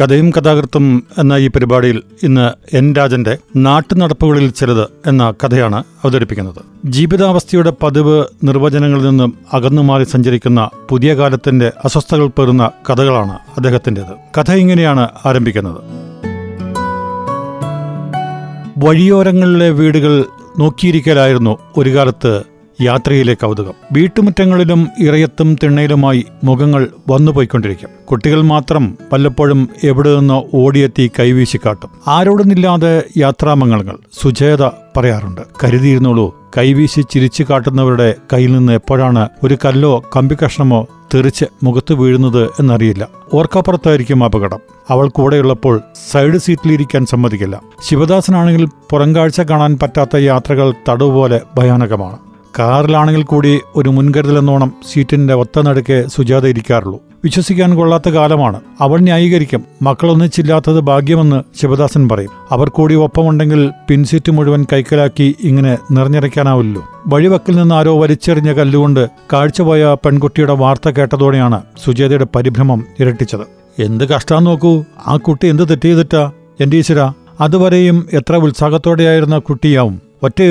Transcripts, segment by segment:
കഥയും കഥാകൃത്തും എന്ന ഈ പരിപാടിയിൽ ഇന്ന് എൻ രാജന്റെ നാട്ടുനടപ്പുകളിൽ ചിലത് എന്ന കഥയാണ് അവതരിപ്പിക്കുന്നത്. ജീവിതാവസ്ഥയുടെ പതിവ് നിർവചനങ്ങളിൽ നിന്നും അകന്നു മാറി സഞ്ചരിക്കുന്ന പുതിയ കാലത്തിന്റെ അസ്വസ്ഥകൾ പേറുന്ന കഥകളാണ് അദ്ദേഹത്തിന്റെത് കഥ ഇങ്ങനെയാണ് ആരംഭിക്കുന്നത്. വഴിയോരങ്ങളിലെ വീടുകൾ നോക്കിയിരിക്കലായിരുന്നു ഒരു കാലത്ത് യാത്രയിലെ കൗതുകം. വീട്ടുമുറ്റങ്ങളിലും ഇറയത്തും തിണ്ണയിലുമായി മുഖങ്ങൾ വന്നുപോയിക്കൊണ്ടിരിക്കും. കുട്ടികൾ മാത്രം വല്ലപ്പോഴും എവിടെ നിന്നോ ഓടിയെത്തി കൈവീശി കാട്ടും ആരോടുന്നില്ലാതെ യാത്രാമംഗളങ്ങൾ സുജേത പറയാറുണ്ട്. കരുതിയിരുന്നുള്ളൂ കൈവീശി ചിരിച്ചു കാട്ടുന്നവരുടെ കയ്യിൽ നിന്ന് എപ്പോഴാണ് ഒരു കല്ലോ കമ്പിക്കഷ്ണമോ തെറിച്ച് മുഖത്ത് വീഴുന്നത് എന്നറിയില്ല. ഓർക്കപ്പുറത്തായിരിക്കും അപകടം. അവൾ കൂടെയുള്ളപ്പോൾ സൈഡ് സീറ്റിലിരിക്കാൻ സമ്മതിക്കില്ല. ശിവദാസനാണെങ്കിൽ പുറംകാഴ്ച കാണാൻ പറ്റാത്ത യാത്രകൾ തടവുപോലെ ഭയാനകമാണ്. കാറിലാണെങ്കിൽ കൂടി ഒരു മുൻകരുതലെന്നോണം സീറ്റിന്റെ ഒത്ത നടുക്കെ സുജാത ഇരിക്കാറുള്ളൂ. വിശ്വസിക്കാൻ കൊള്ളാത്ത കാലമാണ്. അവൾ ന്യായീകരിക്കും. മക്കളൊന്നിച്ചില്ലാത്തത് ഭാഗ്യമെന്ന് ശിവദാസൻ പറയും. അവർ കൂടി ഒപ്പമുണ്ടെങ്കിൽ പിൻസീറ്റ് മുഴുവൻ കൈക്കലാക്കി ഇങ്ങനെ നിറഞ്ഞിറയ്ക്കാനാവില്ലോ വഴിവക്കിൽ നിന്ന് ആരോ വലിച്ചെറിഞ്ഞ കല്ലുകൊണ്ട് കാഴ്ചപോയ പെൺകുട്ടിയുടെ വാർത്ത കേട്ടതോടെയാണ് സുജാതയുടെ പരിഭ്രമം ഇരട്ടിച്ചത്. എന്ത് കഷ്ടാന്ന് നോക്കൂ. ആ കുട്ടി എന്ത് തെറ്റ് ചെയ്തിട്ടാ? എന്റെ ഈശ്വര അതുവരെയും എത്ര ഉത്സാഹത്തോടെയായിരുന്ന കുട്ടിയാവും. ഒറ്റ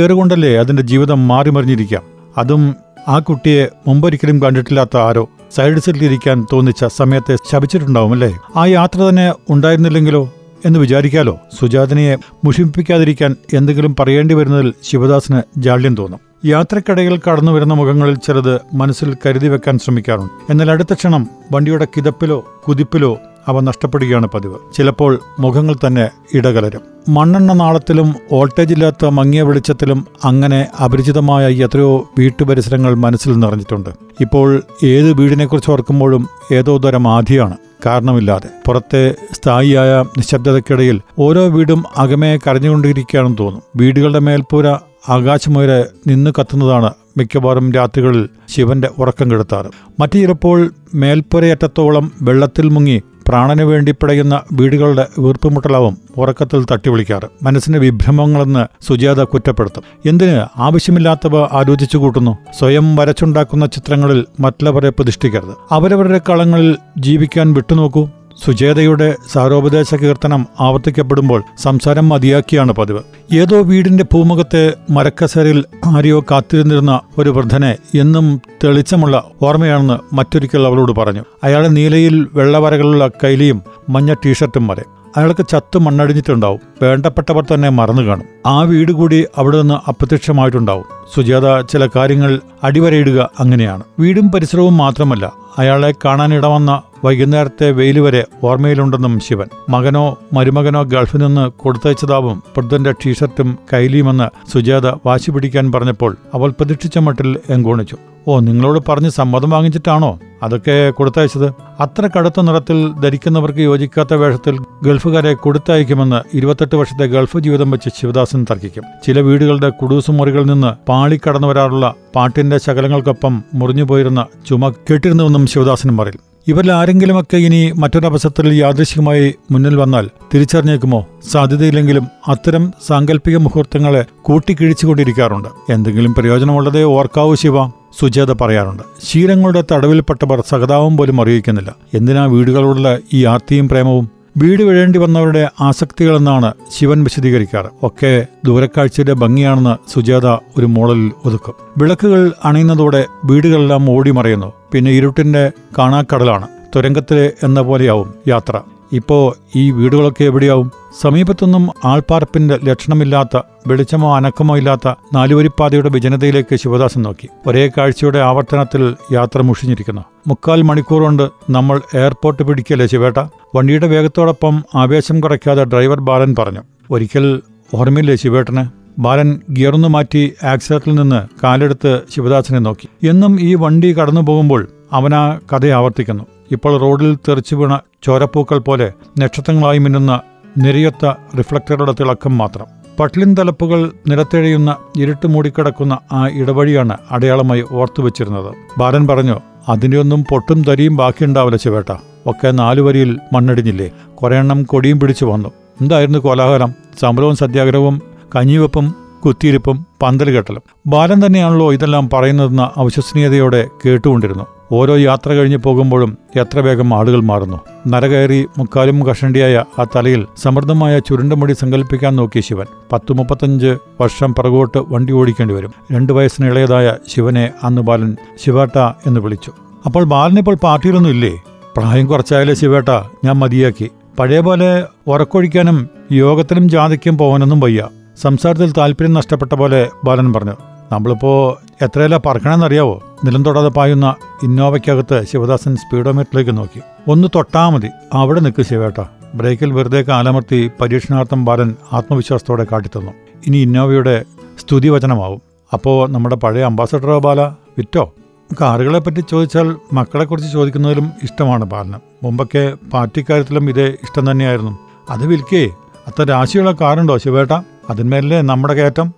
അതിന്റെ ജീവിതം മാറിമറിഞ്ഞിരിക്കാം? അതും ആ കുട്ടിയെ മുമ്പൊരിക്കലും കണ്ടിട്ടില്ലാത്ത ആരോ സൈഡ് സീറ്റിലിരിക്കാൻ തോന്നിച്ച സമയത്തെ ശപിച്ചിട്ടുണ്ടാവും അല്ലേ? ആ യാത്ര തന്നെ ഉണ്ടായിരുന്നില്ലെങ്കിലോ എന്ന് വിചാരിക്കാലോ? സുജാതനയെ മുഷിപ്പിക്കാതിരിക്കാൻ എന്തെങ്കിലും പറയേണ്ടി വരുന്നതിൽ ശിവദാസിന് ജാള്യം തോന്നും. യാത്രക്കിടയിൽ കടന്നു വരുന്ന മുഖങ്ങളിൽ ചിലത് മനസ്സിൽ കരുതി വെക്കാൻ ശ്രമിക്കാറുണ്ട്. എന്നാൽ അടുത്ത ക്ഷണം വണ്ടിയുടെ കിതപ്പിലോ കുതിപ്പിലോ അവ നഷ്ടപ്പെടുകയാണ് പതിവ്. ചിലപ്പോൾ മുഖങ്ങൾ തന്നെ ഇടകലരും. മണ്ണെണ്ണ നാളത്തിലും വോൾട്ടേജ് ഇല്ലാത്ത മങ്ങിയ വെളിച്ചത്തിലും അങ്ങനെ അപരിചിതമായ എത്രയോ വീട്ടുപരിസരങ്ങൾ മനസ്സിൽ നിറഞ്ഞിട്ടുണ്ട്. ഇപ്പോൾ ഏത് വീടിനെക്കുറിച്ച് ഓർക്കുമ്പോഴും ഏതോ തരം ആധിയാണ്. കാരണമില്ലാതെ. പുറത്തെ സ്ഥായിയായ നിശബ്ദതയ്ക്കിടയിൽ ഓരോ വീടും അകമേ കരഞ്ഞുകൊണ്ടിരിക്കുകയാണെന്ന് തോന്നും. വീടുകളുടെ മേൽപ്പൂര ആകാശമുയരെ നിന്ന് കത്തുന്നതാണ് മിക്കവാറും രാത്രികളിൽ ശിവന്റെ ഉറക്കം കെടുത്താറ്. മറ്റു ചിലപ്പോൾ മേൽപ്പുരയറ്റത്തോളം വെള്ളത്തിൽ മുങ്ങി പ്രാണന് വേണ്ടി പിടയുന്ന വീടുകളുടെ വീർപ്പുമുട്ടലാവും ഉറക്കത്തിൽ തട്ടിവിളിക്കാറ്. മനസ്സിന്റെ വിഭ്രമങ്ങളെന്ന് സുജാത കുറ്റപ്പെടുത്തും. എന്തിന് ആവശ്യമില്ലാത്തവ ആലോചിച്ചു കൂട്ടുന്നു? സ്വയം വരച്ചുണ്ടാക്കുന്ന ചിത്രങ്ങളിൽ മറ്റുള്ളവരെ പ്രതിഷ്ഠിക്കരുത്. അവരവരുടെ കളങ്ങളിൽ ജീവിക്കാൻ വിട്ടുനോക്കൂ. സുജേതയുടെ സാരോപദേശ കീർത്തനം ആവർത്തിക്കപ്പെടുമ്പോൾ സംസാരം മതിയാക്കിയാണ് പതിവ്. ഏതോ വീടിന്റെ ഭൂമുഖത്തെ മരക്കസരിൽ ആരെയോ കാത്തിരുന്നിരുന്ന ഒരു വൃദ്ധനെ എന്നും തെളിച്ചമുള്ള ഓർമ്മയാണെന്ന് മറ്റൊരിക്കൽ അവളോട് പറഞ്ഞു. അയാളെ നീലയിൽ വെള്ളവരകളുള്ള കൈലിയും മഞ്ഞ ടീഷർട്ടും വരെ. അയാൾക്ക് ചത്തു മണ്ണടിഞ്ഞിട്ടുണ്ടാവും. വേണ്ടപ്പെട്ടവർ തന്നെ മറന്നു കാണും. ആ വീട് കൂടി അവിടെ നിന്ന് അപ്രത്യക്ഷമായിട്ടുണ്ടാവും. സുജാത ചില കാര്യങ്ങൾ അടിവരയിടുക അങ്ങനെയാണ്. വീടും പരിസരവും മാത്രമല്ല അയാളെ കാണാനിടവന്ന വൈകുന്നേരത്തെ വെയിൽ വരെ ഓർമ്മയിലുണ്ടെന്നും ശിവൻ. മകനോ മരുമകനോ ഗൾഫിൽ നിന്ന് കൊടുത്തയച്ചതാവും വൃദ്ധന്റെ ടീഷർട്ടും കൈലിയുമെന്ന് സുജാത വാശി പിടിക്കാൻ പറഞ്ഞപ്പോൾ അവൾ പ്രതീക്ഷിച്ച മട്ടിൽ എങ്കോണിച്ചു. ഓ നിങ്ങളോട് പറഞ്ഞ് സമ്മതം വാങ്ങിച്ചിട്ടാണോ അതൊക്കെ കൊടുത്തയച്ചത്? അത്ര കടുത്ത നിറത്തിൽ ധരിക്കുന്നവർക്ക് യോജിക്കാത്ത വേഷത്തിൽ ഗൾഫുകാരെ കൊടുത്തയക്കുമെന്ന് ഇരുപത്തെട്ട് വർഷത്തെ ഗൾഫ് ജീവിതം വെച്ച് ശിവദാസൻ തർക്കിക്കും. ചില വീടുകളുടെ കുടൂസു മുറികളിൽ നിന്ന് പാളിക്കടന്നു വരാറുള്ള പാട്ടിന്റെ ശകലങ്ങൾക്കൊപ്പം മുറിഞ്ഞുപോയിരുന്ന ചുമ കേട്ടിരുന്നുവെന്നും ശിവദാസനും പറയും. ഇവരിൽ ആരെങ്കിലുമൊക്കെ ഇനി മറ്റൊരവസരത്തിൽ യാദൃശികമായി മുന്നിൽ വന്നാൽ തിരിച്ചറിഞ്ഞേക്കുമോ? സാധ്യതയില്ലെങ്കിലും അത്തരം സാങ്കല്പിക മുഹൂർത്തങ്ങളെ കൂട്ടിക്കിഴിച്ചുകൊണ്ടിരിക്കാറുണ്ട്. എന്തെങ്കിലും പ്രയോജനമുള്ളതേ ഓർക്കാവൂ ശിവ. സുജാത പറയാറുണ്ട് ശീലങ്ങളുടെ തടവിൽപ്പെട്ടവർ സഹതാവും പോലും അറിയിക്കുന്നില്ല. എന്തിനാ വീടുകളോടുള്ള ഈ ആർത്തിയും പ്രേമവും? വീട് വിഴേണ്ടി വന്നവരുടെ ആസക്തികളെന്നാണ് ശിവൻ വിശദീകരിക്കാറ്. ഒക്കെ ദൂരക്കാഴ്ചയുടെ ഭംഗിയാണെന്ന് സുജാത ഒരു മോളലിൽ ഒതുക്കും. വിളക്കുകൾ അണയുന്നതോടെ വീടുകളെല്ലാം ഓടി മറയുന്നു പിന്നെ ഇരുട്ടിന്റെ കാണാക്കടലാണ്. തുരങ്കത്തിലെ എന്ന പോലെയാവും യാത്ര. ഇപ്പോ ഈ വീടുകളൊക്കെ എവിടെയാവും? സമീപത്തൊന്നും ആൾപ്പാർപ്പിന്റെ ലക്ഷണമില്ലാത്ത വെളിച്ചമോ അനക്കമോ ഇല്ലാത്ത നാലുവരിപ്പാതയുടെ വിജനതയിലേക്ക് ശിവദാസൻ നോക്കി. ഒരേ കാഴ്ചയുടെ ആവർത്തനത്തിൽ യാത്ര മുഷിഞ്ഞിരിക്കുന്നു. മുക്കാൽ മണിക്കൂർ കൊണ്ട് നമ്മൾ എയർപോർട്ട് പിടിക്കല്ലേ ശിവേട്ട? വണ്ടിയുടെ വേഗത്തോടൊപ്പം ആവേശം കുറയ്ക്കാതെ ഡ്രൈവർ ബാലൻ പറഞ്ഞു. ഒരിക്കൽ ഓർമ്മയില്ലേ ശിവേട്ടന്? ബാലൻ ഗിയറൊന്നു മാറ്റി ആക്സിഡന്റിൽ നിന്ന് കാലെടുത്ത് ശിവദാസനെ നോക്കി. എന്നും ഈ വണ്ടി കടന്നു പോകുമ്പോൾ അവനാ കഥ ആവർത്തിക്കുന്നു. ഇപ്പോൾ റോഡിൽ തെറിച്ചു വീണ ചോരപ്പൂക്കൾ പോലെ നക്ഷത്രങ്ങളായി മിന്നുന്ന നിരയൊത്ത റിഫ്ലക്ടറുടെ തിളക്കം മാത്രം. പട്ലിൻ തലപ്പുകൾ നിരത്തെഴിയുന്ന ഇരുട്ട് മൂടിക്കിടക്കുന്ന ആ ഇടവഴിയാണ് അടയാളമായി ഓർത്തുവെച്ചിരുന്നത് ബാലൻ പറഞ്ഞു അതിനെയൊന്നും പൊട്ടും തരിയും ബാക്കിയുണ്ടാവില്ല ചേട്ട. ഒക്കെ നാലുവരിയിൽ മണ്ണടിഞ്ഞില്ലേ? കുറേ എണ്ണം കൊടിയും പിടിച്ചു വന്നു. എന്തായിരുന്നു കോലാഹലം? സമരവും സത്യാഗ്രഹവും കഞ്ഞിവെപ്പും കുത്തിയിരിപ്പും പന്തൽ കെട്ടലും. ബാലൻ തന്നെയാണല്ലോ ഇതെല്ലാം പറയുന്നതെന്ന അവിശ്വസനീയതയോടെ കേട്ടുകൊണ്ടിരുന്നു. ഓരോ യാത്ര കഴിഞ്ഞു പോകുമ്പോഴും എത്ര വേഗം ആളുകൾ മാറുന്നു. നരകയറി മുക്കാലും കഷണ്ടിയായ ആ തലയിൽ സമൃദ്ധമായ ചുരുണ്ട മുടി സങ്കല്പിക്കാൻ നോക്കി ശിവൻ. പത്തു മുപ്പത്തഞ്ച് വർഷം പിറകോട്ട് വണ്ടി ഓടിക്കേണ്ടി വരും. രണ്ടു വയസ്സിന് ഇളയതായ ശിവനെ അന്ന് ബാലൻ ശിവേട്ട എന്ന് വിളിച്ചു. അപ്പോൾ ബാലനിപ്പോൾ പാർട്ടിയിലൊന്നും ഇല്ലേ? പ്രായം കുറച്ചായാലേ ശിവേട്ട ഞാൻ മതിയാക്കി. പഴയ പോലെ ഉറക്കൊഴിക്കാനും യോഗത്തിനും ജാതിക്കും പോകാനൊന്നും വയ്യ. സംസാരത്തിൽ താല്പര്യം നഷ്ടപ്പെട്ട പോലെ ബാലൻ പറഞ്ഞു. നമ്മളിപ്പോ എത്രയല്ല പറക്കണമെന്നറിയാവോ? നിലം തൊടാതെ പായുന്ന ഇന്നോവയ്ക്കകത്ത് ശിവദാസൻ സ്പീഡോമീറ്ററിലേക്ക് നോക്കി. ഒന്ന് തൊട്ടാ മതി. അവിടെ നിൽക്ക് ശിവേട്ട. ബ്രേക്കിൽ വെറുതെ കാലമർത്തി പരീക്ഷണാർത്ഥം ബാലൻ ആത്മവിശ്വാസത്തോടെ കാട്ടിത്തന്നു. ഇനി ഇന്നോവയുടെ സ്തുതിവചനമാവും. അപ്പോൾ നമ്മുടെ പഴയ അംബാസഡറോ ബാല? വിറ്റോ? കാറുകളെ പറ്റി ചോദിച്ചാൽ മക്കളെക്കുറിച്ച് ചോദിക്കുന്നതിലും ഇഷ്ടമാണ് ബാലന്. മുമ്പൊക്കെ പാർട്ടിക്കാര്യത്തിലും ഇതേ ഇഷ്ടം തന്നെയായിരുന്നു. അത് വിൽക്കേ. അത്ര രാശിയുള്ള കാറുണ്ടോ ശിവേട്ട? അതിന്മേലെ നമ്മുടെ കയറ്റം?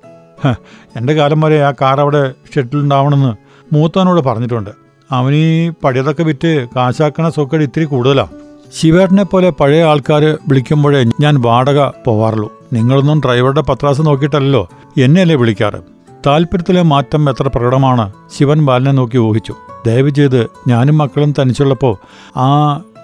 എന്റെ കാലം വരെ ആ കാർ അവിടെ ഷെഡിലുണ്ടാവണമെന്ന് മൂത്തവനോട് പറഞ്ഞിട്ടുണ്ട്. അവനീ പഴയതൊക്കെ വിറ്റ് കാശാക്കണ സൊക്കടി ഇത്തിരി കൂടുതലാണ് ശിവേട്ടനെ പോലെ പഴയ ആൾക്കാർ വിളിക്കുമ്പോഴേ ഞാൻ വാടക പോവാറുള്ളൂ. നിങ്ങളൊന്നും ഡ്രൈവറുടെ പത്രാസ് നോക്കിയിട്ടല്ലോ എന്നെയല്ലേ വിളിക്കാറ്? താല്പര്യത്തിലെ മാറ്റം എത്ര പ്രകടമാണ് ശിവൻ ബാലനെ നോക്കി ഊഹിച്ചു. ദയവ് ചെയ്ത് ഞാനും മക്കളും തനിച്ചുള്ളപ്പോൾ ആ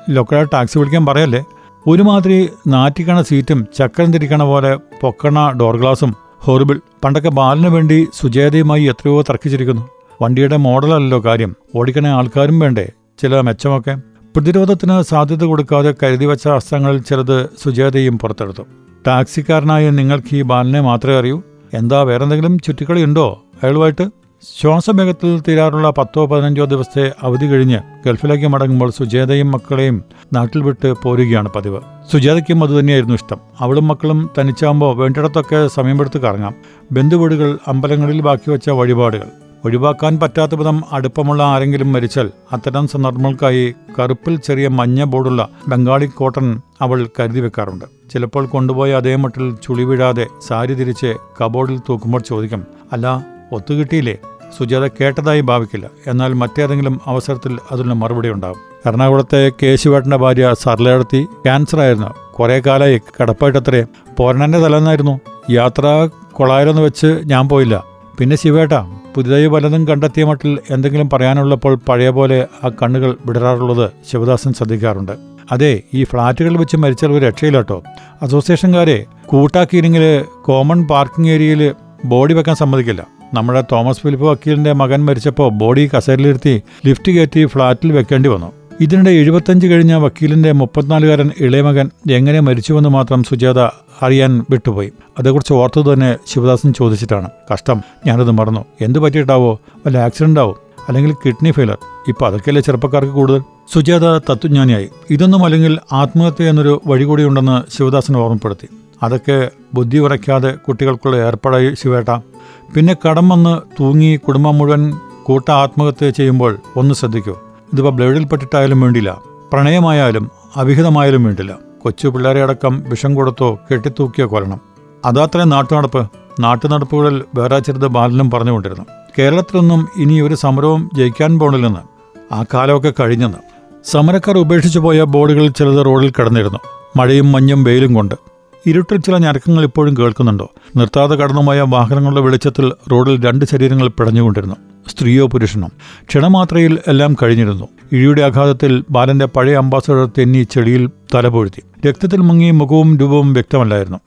ലൊക്കൽ ടാക്സി വിളിക്കാൻ പറയല്ലേ? ഒരുമാതിരി നാറ്റിക്കണ സീറ്റും ചക്രം തിരിക്കണ പോലെ പൊക്കണ ഡോർ ഗ്ലാസും ഹോറിബിൾ പണ്ടൊക്കെ ബാലിന് വേണ്ടി സുജേതയുമായി എത്രയോ തർക്കിച്ചിരിക്കുന്നു. വണ്ടിയുടെ മോഡലല്ലോ കാര്യം. ഓടിക്കണ ആൾക്കാരും വേണ്ടേ? ചില മെച്ചമൊക്കെ. പ്രതിരോധത്തിന് സാധ്യത കൊടുക്കാതെ കരുതി വച്ച അസ്ത്രങ്ങളിൽ ചിലത് സുജേതയും പുറത്തെടുത്തു. ടാക്സിക്കാരനായ നിങ്ങൾക്ക് ഈ ബാലിനെ മാത്രമേ അറിയൂ. എന്താ വേറെന്തെങ്കിലും ചുറ്റിക്കളിയുണ്ടോ അയാളുമായിട്ട് ശ്വാസവേഗത്തിൽ തീരാറുള്ള പത്തോ പതിനഞ്ചോ ദിവസത്തെ അവധി കഴിഞ്ഞ് ഗൾഫിലേക്ക് മടങ്ങുമ്പോൾ സുജേതയും മക്കളെയും നാട്ടിൽ വിട്ട് പോരുകയാണ് പതിവ്. സുജേതയ്ക്കും അതുതന്നെയായിരുന്നു ഇഷ്ടം. അവളും മക്കളും തനിച്ചാകുമ്പോൾ വേണ്ടിടത്തൊക്കെ സമയമെടുത്ത് കറങ്ങാം. ബന്ധുവീടുകൾ അമ്പലങ്ങളിൽ ബാക്കി വെച്ച വഴിപാടുകൾ. ഒഴിവാക്കാൻ പറ്റാത്ത വിധം അടുപ്പമുള്ള ആരെങ്കിലും മരിച്ചാൽ അത്തരം സന്ദർഭങ്ങൾക്കായി കറുപ്പിൽ ചെറിയ മഞ്ഞ ബോർഡുള്ള ബംഗാളി കോട്ടൺ അവൾ കരുതി വെക്കാറുണ്ട്. ചിലപ്പോൾ കൊണ്ടുപോയ അതേ മട്ടിൽ ചുളി വീഴാതെ സാരി തിരിച്ച് കബോർഡിൽ തൂക്കുമ്പോൾ ചോദിക്കും അല്ല ഒത്തുകിട്ടിയില്ലേ സുജാത കേട്ടതായി ഭാവിക്കില്ല. എന്നാൽ മറ്റേതെങ്കിലും അവസരത്തിൽ അതിന് മറുപടി ഉണ്ടാകും. എറണാകുളത്തെ കേശുവേട്ടന്റെ ഭാര്യ സർലയിടത്തി ക്യാൻസർ ആയിരുന്നു കുറെ കാലമായി കിടപ്പായിട്ടത്രേ പോരണന്റെ തലേന്നായിരുന്നു. യാത്ര കൊളായിലെന്ന് വെച്ച് ഞാൻ പോയില്ല. പിന്നെ ശിവേട്ട പുതിയതായി വലതും കണ്ടെത്തിയ മട്ടിൽ എന്തെങ്കിലും പറയാനുള്ളപ്പോൾ പഴയ പോലെ ആ കണ്ണുകൾ വിടരാറുള്ളത് ശിവദാസൻ ശ്രദ്ധിക്കാറുണ്ട്. അതെ ഈ ഫ്ളാറ്റുകളിൽ വെച്ച് മരിച്ചാൽ ഒരു രക്ഷയില്ലാട്ടോ. അസോസിയേഷൻകാരെ കൂട്ടാക്കിയില്ലെങ്കിൽ കോമൺ പാർക്കിംഗ് ഏരിയയിൽ ബോഡി വെക്കാൻ സമ്മതിക്കില്ല. നമ്മുടെ തോമസ് ഫിലിപ്പ് വക്കീലിന്റെ മകൻ മരിച്ചപ്പോൾ ബോഡി കസേരയിലിരുത്തി ലിഫ്റ്റ് കയറ്റി ഫ്ളാറ്റിൽ വെക്കേണ്ടി വന്നു. ഇതിനിടെ എഴുപത്തഞ്ച് കഴിഞ്ഞ വക്കീലിന്റെ മുപ്പത്തിനാലുകാരൻ ഇളയമകൻ എങ്ങനെ മരിച്ചുവെന്ന് മാത്രം സുജാത അറിയാൻ വിട്ടുപോയി. അതേക്കുറിച്ച് ഓർത്തത് തന്നെ ശിവദാസൻ ചോദിച്ചിട്ടാണ്. കഷ്ടം. ഞാനത് മറന്നു. എന്ത് പറ്റിയിട്ടാവോ? വല്ല ആക്സിഡന്റ് ആവും? അല്ലെങ്കിൽ കിഡ്നി ഫെയിലർ ഇപ്പൊ അതൊക്കെയല്ലേ ചെറുപ്പക്കാർക്ക് കൂടുതൽ? സുജാത തത്വജ്ഞാനിയായി. ഇതൊന്നും അല്ലെങ്കിൽ ആത്മഹത്യ എന്നൊരു വഴി കൂടിയുണ്ടെന്ന് ശിവദാസൻ ഓർമ്മപ്പെടുത്തി. അതൊക്കെ ബുദ്ധി ഉറയ്ക്കാതെ കുട്ടികൾക്കുള്ള ഏർപ്പാടായി ശിവേട്ട. പിന്നെ കടം വന്ന് തൂങ്ങി കുടുംബം മുഴുവൻ കൂട്ട ആത്മഹത്യ ചെയ്യുമ്പോൾ ഒന്ന് ശ്രദ്ധിക്കൂ. ഇതിപ്പോൾ ബ്ലഡിൽ പെട്ടിട്ടായാലും വേണ്ടില്ല. പ്രണയമായാലും അവിഹിതമായാലും വേണ്ടില്ല. കൊച്ചു പിള്ളേരെ അടക്കം വിഷം കൊടുത്തോ കെട്ടിത്തൂക്കിയോ കൊല്ലണം. അതാത്രേ നാട്ടുനടപ്പ് നാട്ടുനടപ്പുകളിൽ വേറെ ചെറുത് ബാലനും പറഞ്ഞുകൊണ്ടിരുന്നു. കേരളത്തിലൊന്നും ഇനി ഒരു സമരവും ജയിക്കാൻ പോണില്ലെന്ന്. ആ കാലമൊക്കെ കഴിഞ്ഞെന്ന്. സമരക്കാർ ഉപേക്ഷിച്ചു പോയ ബോർഡുകളിൽ ചിലത് റോഡിൽ കിടന്നിരുന്നു. മഴയും മഞ്ഞും വെയിലും കൊണ്ട്. ഇരുട്ടിൽ ചില ഞരക്കങ്ങൾ ഇപ്പോഴും കേൾക്കുന്നുണ്ടോ? നിർത്താതെ കടന്നുപോയ വാഹനങ്ങളുടെ വെളിച്ചത്തിൽ റോഡിൽ രണ്ട് ശരീരങ്ങൾ പിടഞ്ഞുകൊണ്ടിരുന്നു. സ്ത്രീയോ പുരുഷനോ? ക്ഷണമാത്രയിൽ എല്ലാം കഴിഞ്ഞിരുന്നു. ഇഴിയുടെ ആഘാതത്തിൽ ബാലന്റെ പഴയ അംബാസഡർ തെന്നി ചെടിയിൽ തലപൊഴുത്തി. രക്തത്തിൽ മുങ്ങി മുഖവും രൂപവും വ്യക്തമല്ലായിരുന്നു.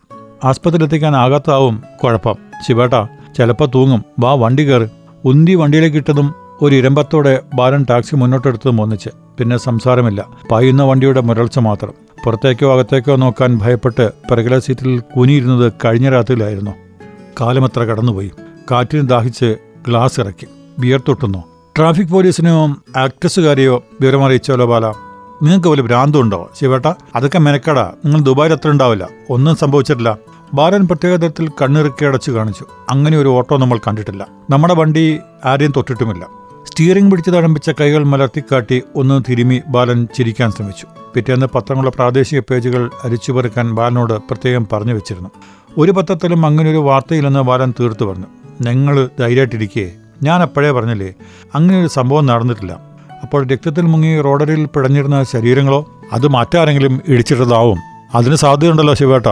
ആസ്പത്രിയിലെത്തിക്കാനാകാത്താവും കുഴപ്പം. ശിവേട്ട ചിലപ്പോൾ തൂങ്ങും. വാ വണ്ടി കയറി. ഉന്തി വണ്ടിയിലേക്ക് ഇട്ടതും ഒരു ഇരമ്പത്തോടെ ബാലൻ ടാക്സി മുന്നോട്ടെടുത്തതും ഒന്നിച്ച്. പിന്നെ സംസാരമില്ല. പായുന്ന വണ്ടിയുടെ മുരൾച്ച മാത്രം. പുറത്തേക്കോ അകത്തേക്കോ നോക്കാൻ ഭയപ്പെട്ട് പിറകിലെ സീറ്റിൽ കുനിയിരുന്നത് കഴിഞ്ഞ രാത്രിയിലായിരുന്നു. കാലമത്ര കടന്നുപോയി. കാറ്റിന് ദാഹിച്ച് ഗ്ലാസ് ഇറക്കി. ബിയർ തൊട്ടുന്നു. ട്രാഫിക് പോലീസിനെയോ ആക്ട്രസുകാരെയോ വിവരമറിയിച്ചാലോ ബാല. നിങ്ങൾക്ക് വല്ല ഭ്രാന്തുണ്ടോ? ശിവേട്ട അതൊക്കെ മെനക്കടാ. നിങ്ങൾ ദുബായിൽ അത്ര ഉണ്ടാവില്ല. ഒന്നും സംഭവിച്ചിട്ടില്ല. ബാലൻ പ്രത്യേക തരത്തിൽ കണ്ണിറുക്കി അടച്ചു കാണിച്ചു. അങ്ങനെ ഒരു ഓട്ടോ നമ്മൾ കണ്ടിട്ടില്ല. നമ്മുടെ വണ്ടി ആരെയും തൊട്ടിട്ടുമില്ല. സ്റ്റിയറിംഗ് പിടിച്ച് തഴമ്പിച്ച കൈകൾ മലർത്തിക്കാട്ടി ഒന്ന് തിരുമി ബാലൻ ചിരിക്കാൻ ശ്രമിച്ചു. പിറ്റേന്ന് പത്രങ്ങളുടെ പ്രാദേശിക പേജുകൾ അരിച്ചുപെറുക്കാൻ ബാലനോട് പ്രത്യേകം പറഞ്ഞു വെച്ചിരുന്നു. ഒരു പത്രത്തിലും അങ്ങനെ ഒരു വാർത്തയില്ലെന്ന് ബാലൻ തീർത്തു പറഞ്ഞു. ഞങ്ങൾ ധൈര്യമായിട്ടിരിക്കേ. ഞാൻ അപ്പോഴേ പറഞ്ഞില്ലേ അങ്ങനെ ഒരു സംഭവം നടന്നിട്ടില്ല. അപ്പോൾ രക്തത്തിൽ മുങ്ങി റോഡരിൽ പിടഞ്ഞിരുന്ന ശരീരങ്ങളോ അത് മറ്റാരെങ്കിലും ഇടിച്ചിട്ടതാവും. അതിന് സാധ്യതയുണ്ടല്ലോ ശിവേട്ട.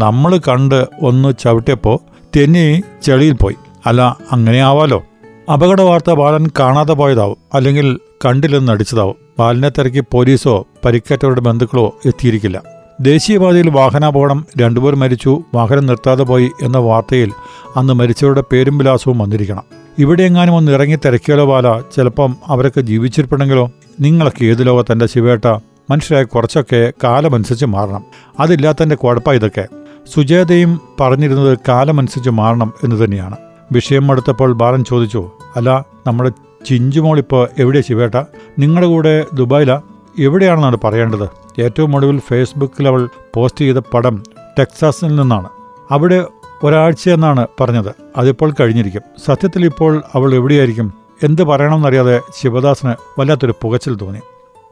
നമ്മൾ കണ്ട് ഒന്ന് ചവിട്ടിയപ്പോൾ തെന്നി ചെളിയിൽ പോയി. അല്ല അങ്ങനെ ആവാലോ അപകട വാർത്ത ബാലൻ കാണാതെ പോയതാവും അല്ലെങ്കിൽ കണ്ടില്ലെന്ന് അടിച്ചതാവും ബാലനെ തിരക്കി പോലീസോ പരിക്കേറ്റവരുടെ ബന്ധുക്കളോ എത്തിയിരിക്കില്ല. ദേശീയപാതയിൽ വാഹനാപകടം രണ്ടുപേർ മരിച്ചു വാഹനം നിർത്താതെ പോയി എന്ന വാർത്തയിൽ അന്ന് മരിച്ചവരുടെ പേരും വിലാസവും വന്നിരിക്കണം. ഇവിടെ എങ്ങാനും ഒന്ന് ഇറങ്ങി തിരക്കിയാലോ ബാല ചിലപ്പം അവരൊക്കെ ജീവിച്ചിരിപ്പുണ്ടെങ്കിലോ? നിങ്ങളൊക്കെ ഏത് ലോകത്തെന്റെ ശിവേട്ട? മനുഷ്യരായ കുറച്ചൊക്കെ കാലമനുസരിച്ച് മാറണം. അതില്ലാത്തതിന്റെ കുഴപ്പം ഇതൊക്കെ. സുജേതയും പറഞ്ഞിരുന്നത് കാലമനുസരിച്ച് മാറണം എന്ന് തന്നെയാണ്. വിഷയം അടുത്തപ്പോൾ ബാലൻ ചോദിച്ചു അല്ല നമ്മുടെ ചിഞ്ചുമോളിപ്പോൾ എവിടെ ശിവേട്ട? നിങ്ങളുടെ കൂടെ ദുബായിലാ? എവിടെയാണെന്നാണ് പറയേണ്ടത്? ഏറ്റവും ഒടുവിൽ ഫേസ്ബുക്കിൽ അവൾ പോസ്റ്റ് ചെയ്ത പടം ടെക്സാസിൽ നിന്നാണ്. അവിടെ ഒരാഴ്ച എന്നാണ് പറഞ്ഞത്. അതിപ്പോൾ കഴിഞ്ഞിരിക്കും. സത്യത്തിൽ ഇപ്പോൾ അവൾ എവിടെയായിരിക്കും? എന്ത് പറയണമെന്നറിയാതെ ശിവദാസിന് വല്ലാത്തൊരു പുകച്ചിൽ തോന്നി.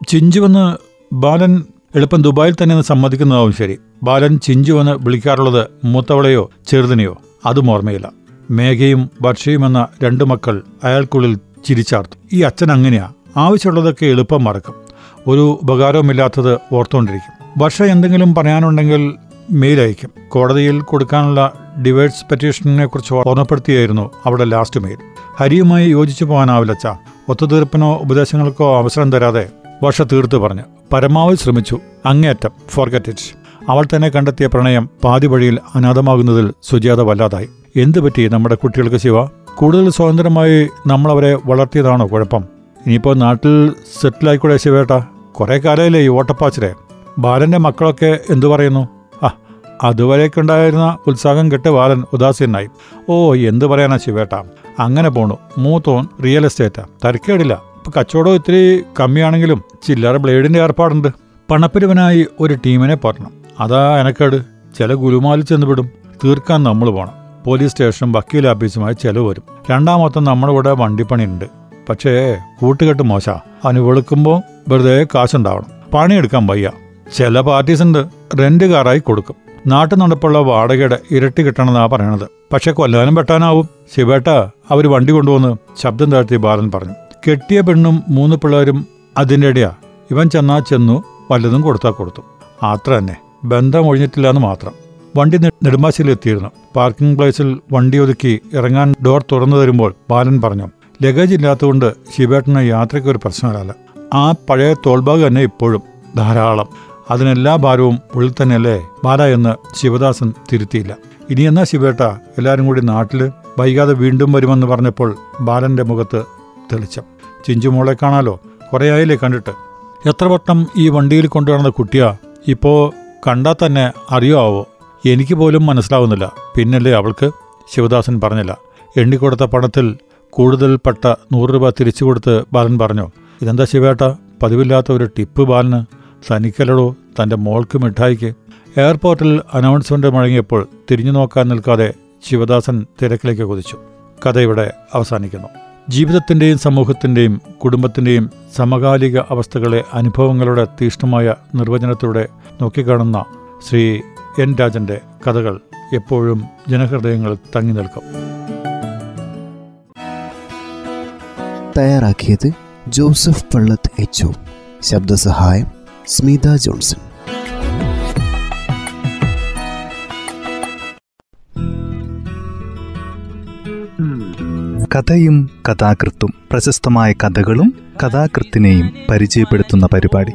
ചിഞ്ചുവെന്ന് ബാലൻ എളുപ്പം ദുബായിൽ തന്നെ സമ്മതിക്കുന്നതാവും ശരി. ബാലൻ ചിഞ്ചുവെന്ന് വിളിക്കാറുള്ളത് മൂത്തവളെയോ ചെറുതിനെയോ? അതും ഓർമ്മയില്ല. മേഘയും വർഷയും എന്ന രണ്ടു മക്കൾ അയാൾക്കുള്ളിൽ ചിരിച്ചാർത്തു. ഈ അച്ഛൻ അങ്ങനെയാ. ആവശ്യമുള്ളതൊക്കെ എളുപ്പം മറക്കും. ഒരു ഉപകാരവുമില്ലാത്തത് ഓർത്തുകൊണ്ടിരിക്കും വർഷ എന്തെങ്കിലും പറയാനുണ്ടെങ്കിൽ മെയിൽ അയക്കും. കോടതിയിൽ കൊടുക്കാനുള്ള ഡിവേഴ്സ് പെറ്റീഷനെ കുറിച്ച് ഓർമ്മപ്പെടുത്തിയായിരുന്നു അവിടെ ലാസ്റ്റ് മെയിൽ. ഹരിയുമായി യോജിച്ചു പോകാനാവില്ല അച്ഛ. ഒത്തുതീർപ്പിനോ ഉപദേശങ്ങൾക്കോ അവസരം തരാതെ വർഷ തീർത്തു പറഞ്ഞു. പരമാവധി ശ്രമിച്ചു. അങ്ങേറ്റം ഫോർഗറ്റ് ഇറ്റ് അവൾ തന്നെ കണ്ടെത്തിയ പ്രണയം പാതി വഴിയിൽ അനാഥമാകുന്നതിൽ സുജാത വല്ലാതായി. എന്തു പറ്റി നമ്മുടെ കുട്ടികൾക്ക് ശിവ? കൂടുതൽ സ്വതന്ത്രമായി നമ്മളവരെ വളർത്തിയതാണോ കുഴപ്പം? ഇനിയിപ്പോൾ നാട്ടിൽ സെറ്റിലായിക്കൂടെ ശിവേട്ട? കുറേ കാലമല്ലേ ഈ ഓട്ടപ്പാച്ചിലെ. ബാലന്റെ മക്കളൊക്കെ എന്തു പറയുന്നു? ആ അതുവരേക്കുണ്ടായിരുന്ന ഉത്സാഹം കെട്ട് ബാലൻ ഉദാസീനായി. ഓ എന്തു പറയാനാ ശിവേട്ട? അങ്ങനെ പോണു. മൂത്തോൻ റിയൽ എസ്റ്റേറ്റാ തരക്കേടില്ല. ഇപ്പൊ കച്ചവടം ഇത്തിരി കമ്മിയാണെങ്കിലും ചില്ലറ ബ്ലേഡിന്റെ ഏർപ്പാടുണ്ട്. പണപ്പിരിവനായി ഒരു ടീമിനെ പറഞ്ഞു അതാ എനക്കേട്. ചില ഗുലുമാലിൽ ചെന്നുവിടും തീർക്കാൻ നമ്മൾ പോണം. പോലീസ് സ്റ്റേഷനും വക്കീൽ ഓഫീസുമായി ചെലവ് വരും. രണ്ടാമത്തെ നമ്മുടെ ഇവിടെ വണ്ടിപ്പണിയുണ്ട്. പക്ഷേ കൂട്ടുകെട്ട് മോശ. അവന് വെളുക്കുമ്പോൾ വെറുതെ കാശുണ്ടാവണം. പണിയെടുക്കാൻ വയ്യ. ചില പാർട്ടീസ് ഉണ്ട്. റെന്റ് കാറായി കൊടുക്കും. നാട്ടു നടപ്പുള്ള വാടകയുടെ ഇരട്ടി കിട്ടണമെന്നാ പറയണത്. പക്ഷെ കൊല്ലാനും വെട്ടാനാവും. ശിവേട്ട അവർ വണ്ടി കൊണ്ടുവന്ന് ശബ്ദം താഴ്ത്തി ബാലൻ പറഞ്ഞു. കെട്ടിയ പെണ്ണും മൂന്ന് പിള്ളേരും അതിന്റെ ഇടയാ ഇവൻ ചെന്നാ ചെന്നു വല്ലതും കൊടുത്താൽ കൊടുത്തു. അത്ര തന്നെ. ബന്ധം ഒഴിഞ്ഞിട്ടില്ല എന്ന് മാത്രം. വണ്ടി നെടുമ്പാശ്ശേരിയിലെത്തിയിരുന്നു പാർക്കിംഗ് പ്ലേസിൽ വണ്ടി ഒതുക്കി ഇറങ്ങാൻ ഡോർ തുറന്നു തരുമ്പോൾ ബാലൻ പറഞ്ഞു ലഗേജ് ഇല്ലാത്തതുകൊണ്ട് ശിവേട്ടന് യാത്രയ്ക്ക് ഒരു പ്രശ്നമല്ല. ആ പഴയ തോൾബാഗ് തന്നെ ഇപ്പോഴും ധാരാളം. അതിനെല്ലാ ഭാരവും ഉള്ളിൽ തന്നെയല്ലേ? ബാല എന്ന് ശിവദാസൻ തിരുത്തിയില്ല. ഇനി എന്നാ ശിവേട്ട എല്ലാവരും കൂടി നാട്ടിൽ വൈകാതെ വീണ്ടും വരുമെന്ന് പറഞ്ഞപ്പോൾ ബാലന്റെ മുഖത്ത് തെളിച്ചം. ചിഞ്ചുമോളെ കാണാലോ? കുറേ ആയില്ലേ കണ്ടിട്ട്. എത്ര വട്ടം ഈ വണ്ടിയിൽ കൊണ്ടുവരുന്ന കുട്ടിയാ? ഇപ്പോൾ കണ്ടാൽ തന്നെ അറിയോ ആവോ? എനിക്ക് പോലും മനസ്സിലാവുന്നില്ല. പിന്നല്ലേ അവൾക്ക് ശിവദാസൻ പറഞ്ഞില്ല. എണ്ണിക്കൊടുത്ത പണത്തിൽ കൂടുതൽ പെട്ട നൂറ് രൂപ തിരിച്ചു കൊടുത്ത് ബാലൻ പറഞ്ഞു ഇതെന്താ ശിവേട്ട? പതിവില്ലാത്ത ഒരു ടിപ്പ് ബാലന്. തനിക്കലടോ തന്റെ മോൾക്ക് മിഠായിക്ക്. എയർപോർട്ടിൽ അനൗൺസ്മെന്റ് മുഴങ്ങിയപ്പോൾ തിരിഞ്ഞു നോക്കാൻ നിൽക്കാതെ ശിവദാസൻ തിരക്കിലേക്ക് കുതിച്ചു. കഥ ഇവിടെ അവസാനിക്കുന്നു. ജീവിതത്തിന്റെയും സമൂഹത്തിന്റെയും കുടുംബത്തിന്റെയും സമകാലിക അവസ്ഥകളെ അനുഭവങ്ങളുടെ തീഷ്ണമായ നിർവചനത്തിലൂടെ നോക്കിക്കാണുന്ന ശ്രീ എൻ രാജന്റെ കഥകൾ എപ്പോഴും ജനഹൃദയങ്ങളിൽ തങ്ങി നിൽക്കും. തയ്യാറാക്കിയത് ജോസഫ് പള്ളത്ത് എച്ച് ശബ്ദസഹായം സ്മിത ജോൺസൺ. കഥയും കഥാകൃത്തും പ്രശസ്തമായ കഥകളും കഥാകൃത്തിനെയും പരിചയപ്പെടുത്തുന്ന പരിപാടി.